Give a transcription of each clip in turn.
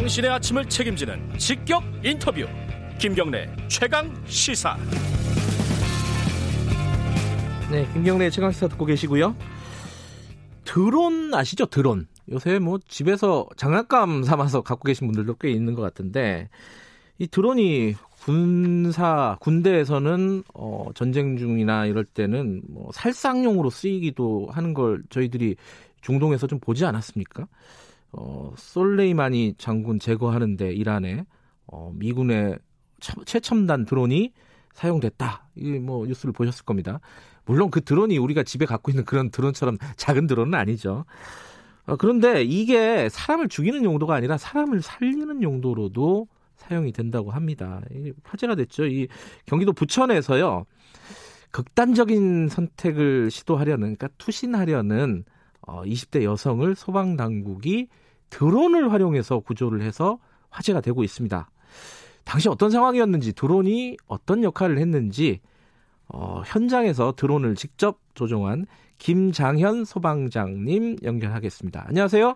당신의 아침을 책임지는 직격 인터뷰 김경래 최강 시사 네, 김경래 최강 시사 듣고 계시고요. 드론 아시죠? 드론. 요새 뭐 집에서 장난감 삼아서 갖고 계신 분들도 꽤 있는 것 같은데 이 드론이 군사 군대에서는 어, 전쟁 중이나 이럴 때는 뭐 살상용으로 쓰이기도 하는 걸 저희들이 중동에서 좀 보지 않았습니까? 어, 솔레이마니 장군 제거하는데 이란에 어, 미군의 최첨단 드론이 사용됐다. 이 뭐 뉴스를 보셨을 겁니다. 물론 그 드론이 우리가 집에 갖고 있는 그런 드론처럼 작은 드론은 아니죠. 어, 그런데 이게 사람을 죽이는 용도가 아니라 사람을 살리는 용도로도 사용이 된다고 합니다. 이게 화제가 됐죠. 이 경기도 부천에서요. 극단적인 선택을 시도하려는, 그러니까 투신하려는 어, 20대 여성을 소방 당국이 드론을 활용해서 구조를 해서 화제가 되고 있습니다. 당시 어떤 상황이었는지 드론이 어떤 역할을 했는지 어, 현장에서 드론을 직접 조종한 김장현 소방장님 연결하겠습니다. 안녕하세요.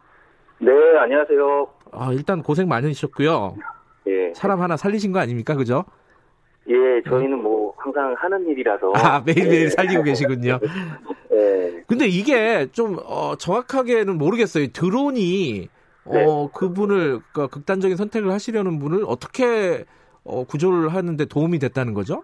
네, 안녕하세요. 아, 일단 고생 많으셨고요. 예. 사람 하나 살리신 거 아닙니까? 그죠? 예, 저희는 뭐 항상 하는 일이라서. 아, 매일매일 예. 살리고 계시군요. 예. 근데 이게 좀 어, 정확하게는 모르겠어요. 드론이 네. 어, 그분을 그러니까 극단적인 선택을 하시려는 분을 어떻게 어, 구조를 하는데 도움이 됐다는 거죠?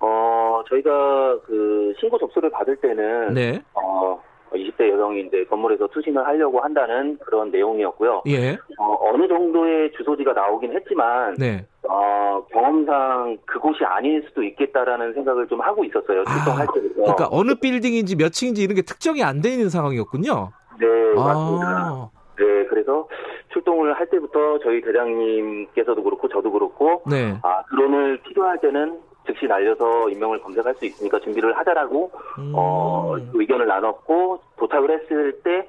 어, 저희가 그 신고 접수를 받을 때는 네. 어, 20대 여성이 이제 건물에서 투신을 하려고 한다는 그런 내용이었고요. 예. 어, 어느 정도의 주소지가 나오긴 했지만 네. 어, 경험상 그곳이 아닐 수도 있겠다라는 생각을 좀 하고 있었어요. 출동할 때부터. 그러니까 어느 빌딩인지 몇 층인지 이런 게 특정이 안돼 있는 상황이었군요. 네, 맞습니다. 그래서 출동을 할 때부터 저희 대장님께서도 그렇고 저도 그렇고 네. 아 드론을 필요할 때는 즉시 날려서 인명을 검색할 수 있으니까 준비를 하자라고 음. 어, 의견을 나눴고 도착을 했을 때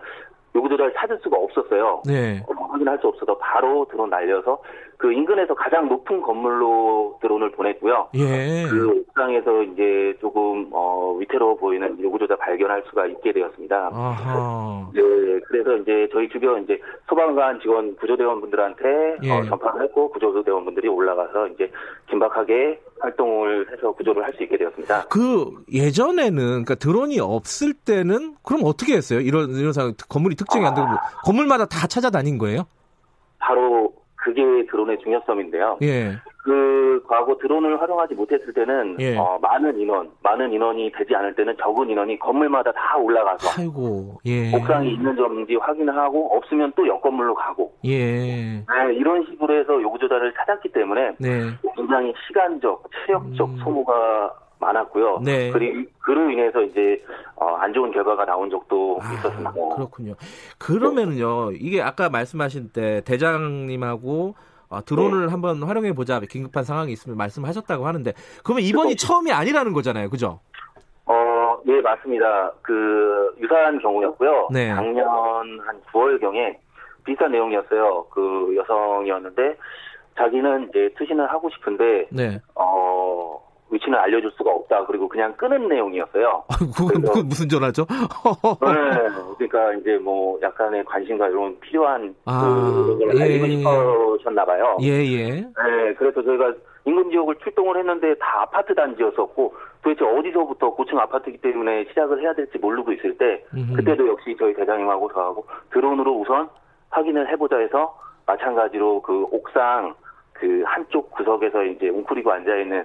요구조차를 찾을 수가 없었어요. 네. 어, 확인할 수 없어서 바로 드론 날려서 그 인근에서 가장 높은 건물로 드론을 보냈고요. 예. 그 옥상에서 이제 조금 어, 위태로워 보이는 요구조차 발견할 수가 있게 되었습니다. 아하. 네, 그래서 이제 저희 주변 이제 소방관 직원 구조대원분들한테 예. 어, 전파를 했고 구조대원분들이 올라가서 이제 긴박하게 활동을 해서 구조를 할 수 있게 되었습니다. 그 예전에는 그러니까 드론이 없을 때는 그럼 어떻게 했어요? 이런 이런 상황 건물이 특정이 안 되고 건물마다 다 찾아다닌 거예요? 바로 그게 드론의 중요성인데요. 예. 그 과거 드론을 활용하지 못했을 때는 예. 어, 많은 인원, 많은 인원이 되지 않을 때는 적은 인원이 건물마다 다 올라가서 아이고. 예. 옥상이 있는지 없는지 확인하고 없으면 또 옆 건물로 가고 예. 네, 이런 식으로 해서 요구조사를 찾았기 때문에 네. 굉장히 시간적, 체력적 음. 소모가 많았고요. 네. 그리, 그로 인해서 이제 어, 안 좋은 결과가 나온 적도 있었습니다. 아, 그렇군요. 그러면은요, 이게 아까 말씀하신 때 대장님하고 아, 드론을 네. 한번 활용해 보자 긴급한 상황이 있으면 말씀하셨다고 하는데 그러면 이번이 그렇죠. 처음이 아니라는 거잖아요, 그죠? 어, 네, 맞습니다. 그, 유사한 경우였고요. 네. 작년 한 9월 경에 비슷한 내용이었어요. 그 여성이었는데, 자기는 이제 투신을 하고 싶은데, 네. 어, 위치는 알려줄 수가 없다. 그리고 그냥 끄는 내용이었어요. 그건, 그건 무슨 전화죠? 네, 그러니까 이제 뭐 약간의 관심과 이런 필요한 아, 그걸 예, 알리고 예. 싶으셨나 봐요. 예, 예. 네, 그래서 저희가 인근 지역을 출동을 했는데 다 아파트 단지였었고 도대체 어디서부터 고층 아파트이기 때문에 시작을 해야 될지 모르고 있을 때 음흠. 그때도 역시 저희 대장님하고 저하고 드론으로 우선 확인을 해보자 해서 마찬가지로 그 옥상 그 한쪽 구석에서 이제 웅크리고 앉아있는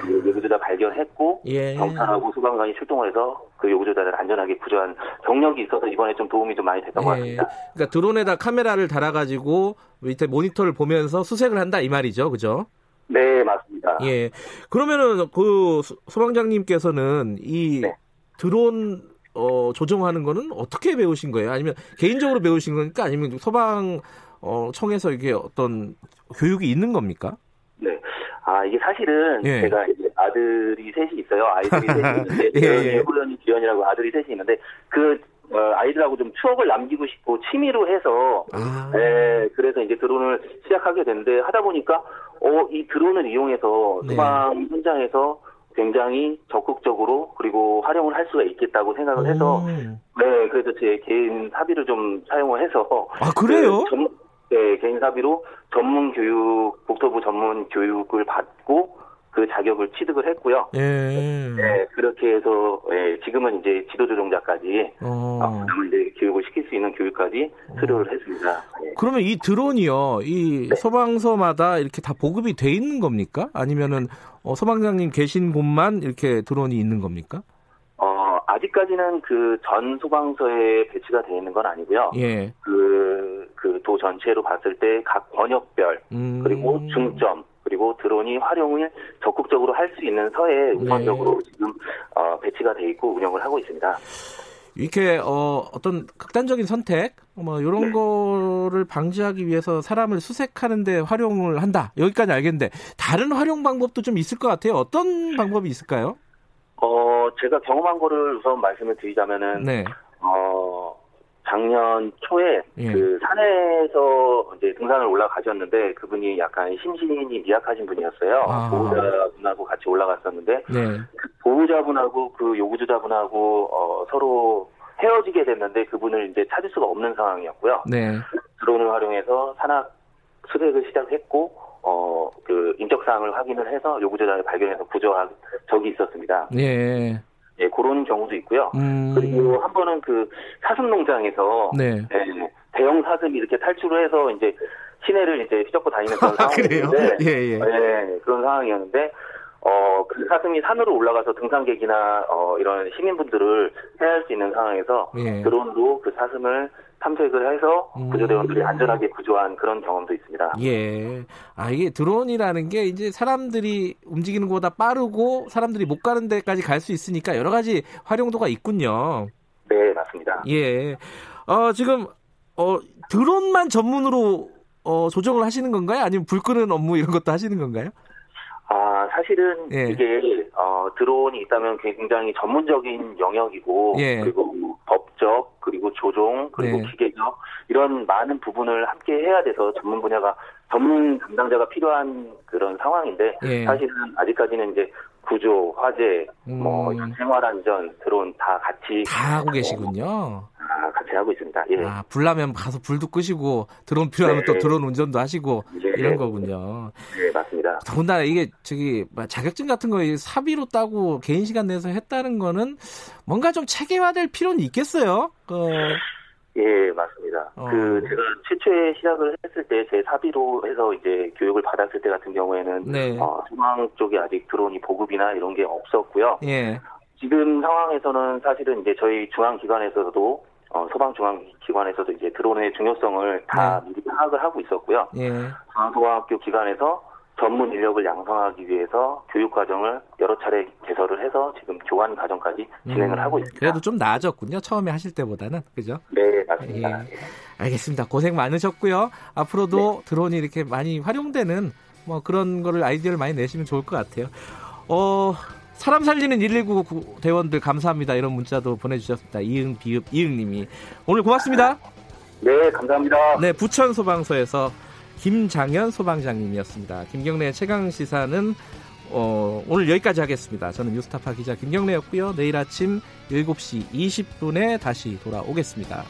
그 요구조자 발견했고 예. 경찰하고 소방관이 출동을 해서 그 요구조자를 안전하게 구조한 경력이 있어서 이번에 좀 도움이 좀 많이 됐던 것 예. 같습니다. 그러니까 드론에다 카메라를 달아가지고 밑에 모니터를 보면서 수색을 한다 이 말이죠, 그죠? 네, 맞습니다. 예. 그러면은 그 소- 소방장님께서는 이 네. 드론 어, 조정하는 거는 어떻게 배우신 거예요? 아니면 개인적으로 배우신 겁니까? 아니면 소방 어, 청에서 이게 어떤 교육이 있는 겁니까? 네. 아, 이게 사실은 예. 제가 이제 아들이 셋이 있어요. 아이들이 셋이 있는데, 예, 재현이, 예. 호연이, 기현이라고 아들이 셋이 있는데, 그, 어, 아이들하고 좀 추억을 남기고 싶고, 취미로 해서, 아. 예, 그래서 이제 드론을 시작하게 됐는데, 하다 보니까, 어, 이 드론을 이용해서 네. 소방 현장에서 굉장히 적극적으로, 그리고 활용을 할 수가 있겠다고 생각을 해서, 오. 네, 그래서 제 개인 사비를 좀 사용을 해서, 아, 그래요? 그 전- 네, 개인 사비로 전문 교육, 국토부 전문 교육을 받고 그 자격을 취득을 했고요. 예. 네, 그렇게 해서 예, 지금은 이제 지도조종자까지 어. 어, 이제 교육을 시킬 수 있는 교육까지 수료를 했습니다. 예. 그러면 이 드론이요, 이 네. 소방서마다 이렇게 다 보급이 돼 있는 겁니까? 아니면은 어, 소방장님 계신 곳만 이렇게 드론이 있는 겁니까? 어, 아직까지는 그 전 소방서에 배치가 되어 있는 건 아니고요. 예. 그, 전체로 봤을 때 각 권역별, 음. 그리고 중점, 그리고 드론이 활용을 적극적으로 할 수 있는 서에 우선적으로 지금 어, 배치가 돼 있고 운영을 하고 있습니다. 이렇게 어, 어떤 극단적인 선택, 뭐 이런 네. 거를 방지하기 위해서 사람을 수색하는데 활용을 한다. 여기까지 알겠는데 다른 활용 방법도 좀 있을 것 같아요. 어떤 방법이 있을까요? 어, 제가 경험한 거를 우선 말씀을 드리자면은, 네. 어, 작년 초에 예. 그 산에서 이제 등산을 올라가셨는데 그분이 약간 심신이 미약하신 분이었어요. 아. 보호자분하고 같이 올라갔었는데 네. 그 보호자분하고 그 요구주자분하고 어, 서로 헤어지게 됐는데 그분을 이제 찾을 수가 없는 상황이었고요. 네. 드론을 활용해서 산악 수색을 시작했고 어, 그 인적 사항을 확인을 해서 요구주자를 발견해서 구조한 적이 있었습니다. 예. 예, 그런 경우도 있고요. 음. 그리고 한 번은 그 사슴 농장에서 네. 예, 대형 사슴이 이렇게 탈출을 해서 이제 시내를 이제 휘젓고 다니는 그런? 상황이었는데 예, 예. 예, 그런 상황이었는데 어, 그 사슴이 산으로 올라가서 등산객이나 어, 이런 시민분들을 해할 수 있는 상황에서 예. 드론으로 그 사슴을 탐색을 해서 음. 구조대원들이 안전하게 구조한 그런 경험도 있습니다. 예. 아, 이게 드론이라는 게 이제 사람들이 움직이는 것보다 빠르고 사람들이 못 가는 데까지 갈 수 있으니까 여러 가지 활용도가 있군요. 네, 맞습니다. 예. 어, 지금, 어, 드론만 전문으로 어, 조정을 하시는 건가요? 아니면 불 끄는 업무 이런 것도 하시는 건가요? 아, 사실은 예. 이게 어, 드론이 있다면 굉장히 전문적인 영역이고 예. 그리고 뭐 법적 그리고 조종 그리고 네. 기계적 이런 많은 부분을 함께 해야 돼서 전문 분야가 전문 담당자가 필요한 그런 상황인데 예. 사실은 아직까지는 이제 구조, 화재, 뭐 음. 이런 생활 안전, 드론 다 같이 다 하고 계시군요. 아, 같이 하고 있습니다. 예. 아, 불나면 가서 불도 끄시고 드론 필요하면 네. 또 드론 운전도 하시고 네. 이런 거군요. 네, 맞습니다. 더군다나 이게 저기 뭐 자격증 같은 거 사비로 따고 개인 시간 내서 했다는 거는 뭔가 좀 체계화될 필요는 있겠어요. 어, 예, 맞습니다. 어. 그 제가 최초에 시작을 했을 때 제 사비로 해서 이제 교육을 받았을 때 같은 경우에는 네. 어, 중앙 쪽에 아직 드론이 보급이나 이런 게 없었고요. 예. 지금 상황에서는 사실은 이제 저희 중앙 기관에서도 어, 소방 중앙 기관에서도 이제 드론의 중요성을 다 미리 파악을 하고 있었고요. 예. 중앙소방학교 기관에서 전문 인력을 양성하기 위해서 교육 과정을 여러 차례 개설을 해서 지금 교환 과정까지 진행을 음, 하고 있습니다. 그래도 좀 나아졌군요. 처음에 하실 때보다는. 그죠? 네, 맞습니다. 예. 알겠습니다. 고생 많으셨고요. 앞으로도 드론이 이렇게 많이 활용되는 뭐 그런 거를 아이디어를 많이 내시면 좋을 것 같아요. 어, 사람 살리는 119 대원들 감사합니다. 이런 문자도 보내주셨습니다. 이응, 비읍, 이응님이. 오늘 고맙습니다. 네, 감사합니다. 네, 부천 소방서에서 김장현 소방장님이었습니다. 김경래 최강 시사는 어, 오늘 여기까지 하겠습니다. 저는 뉴스타파 기자 김경래였고요. 내일 아침 7시 20분에 다시 돌아오겠습니다.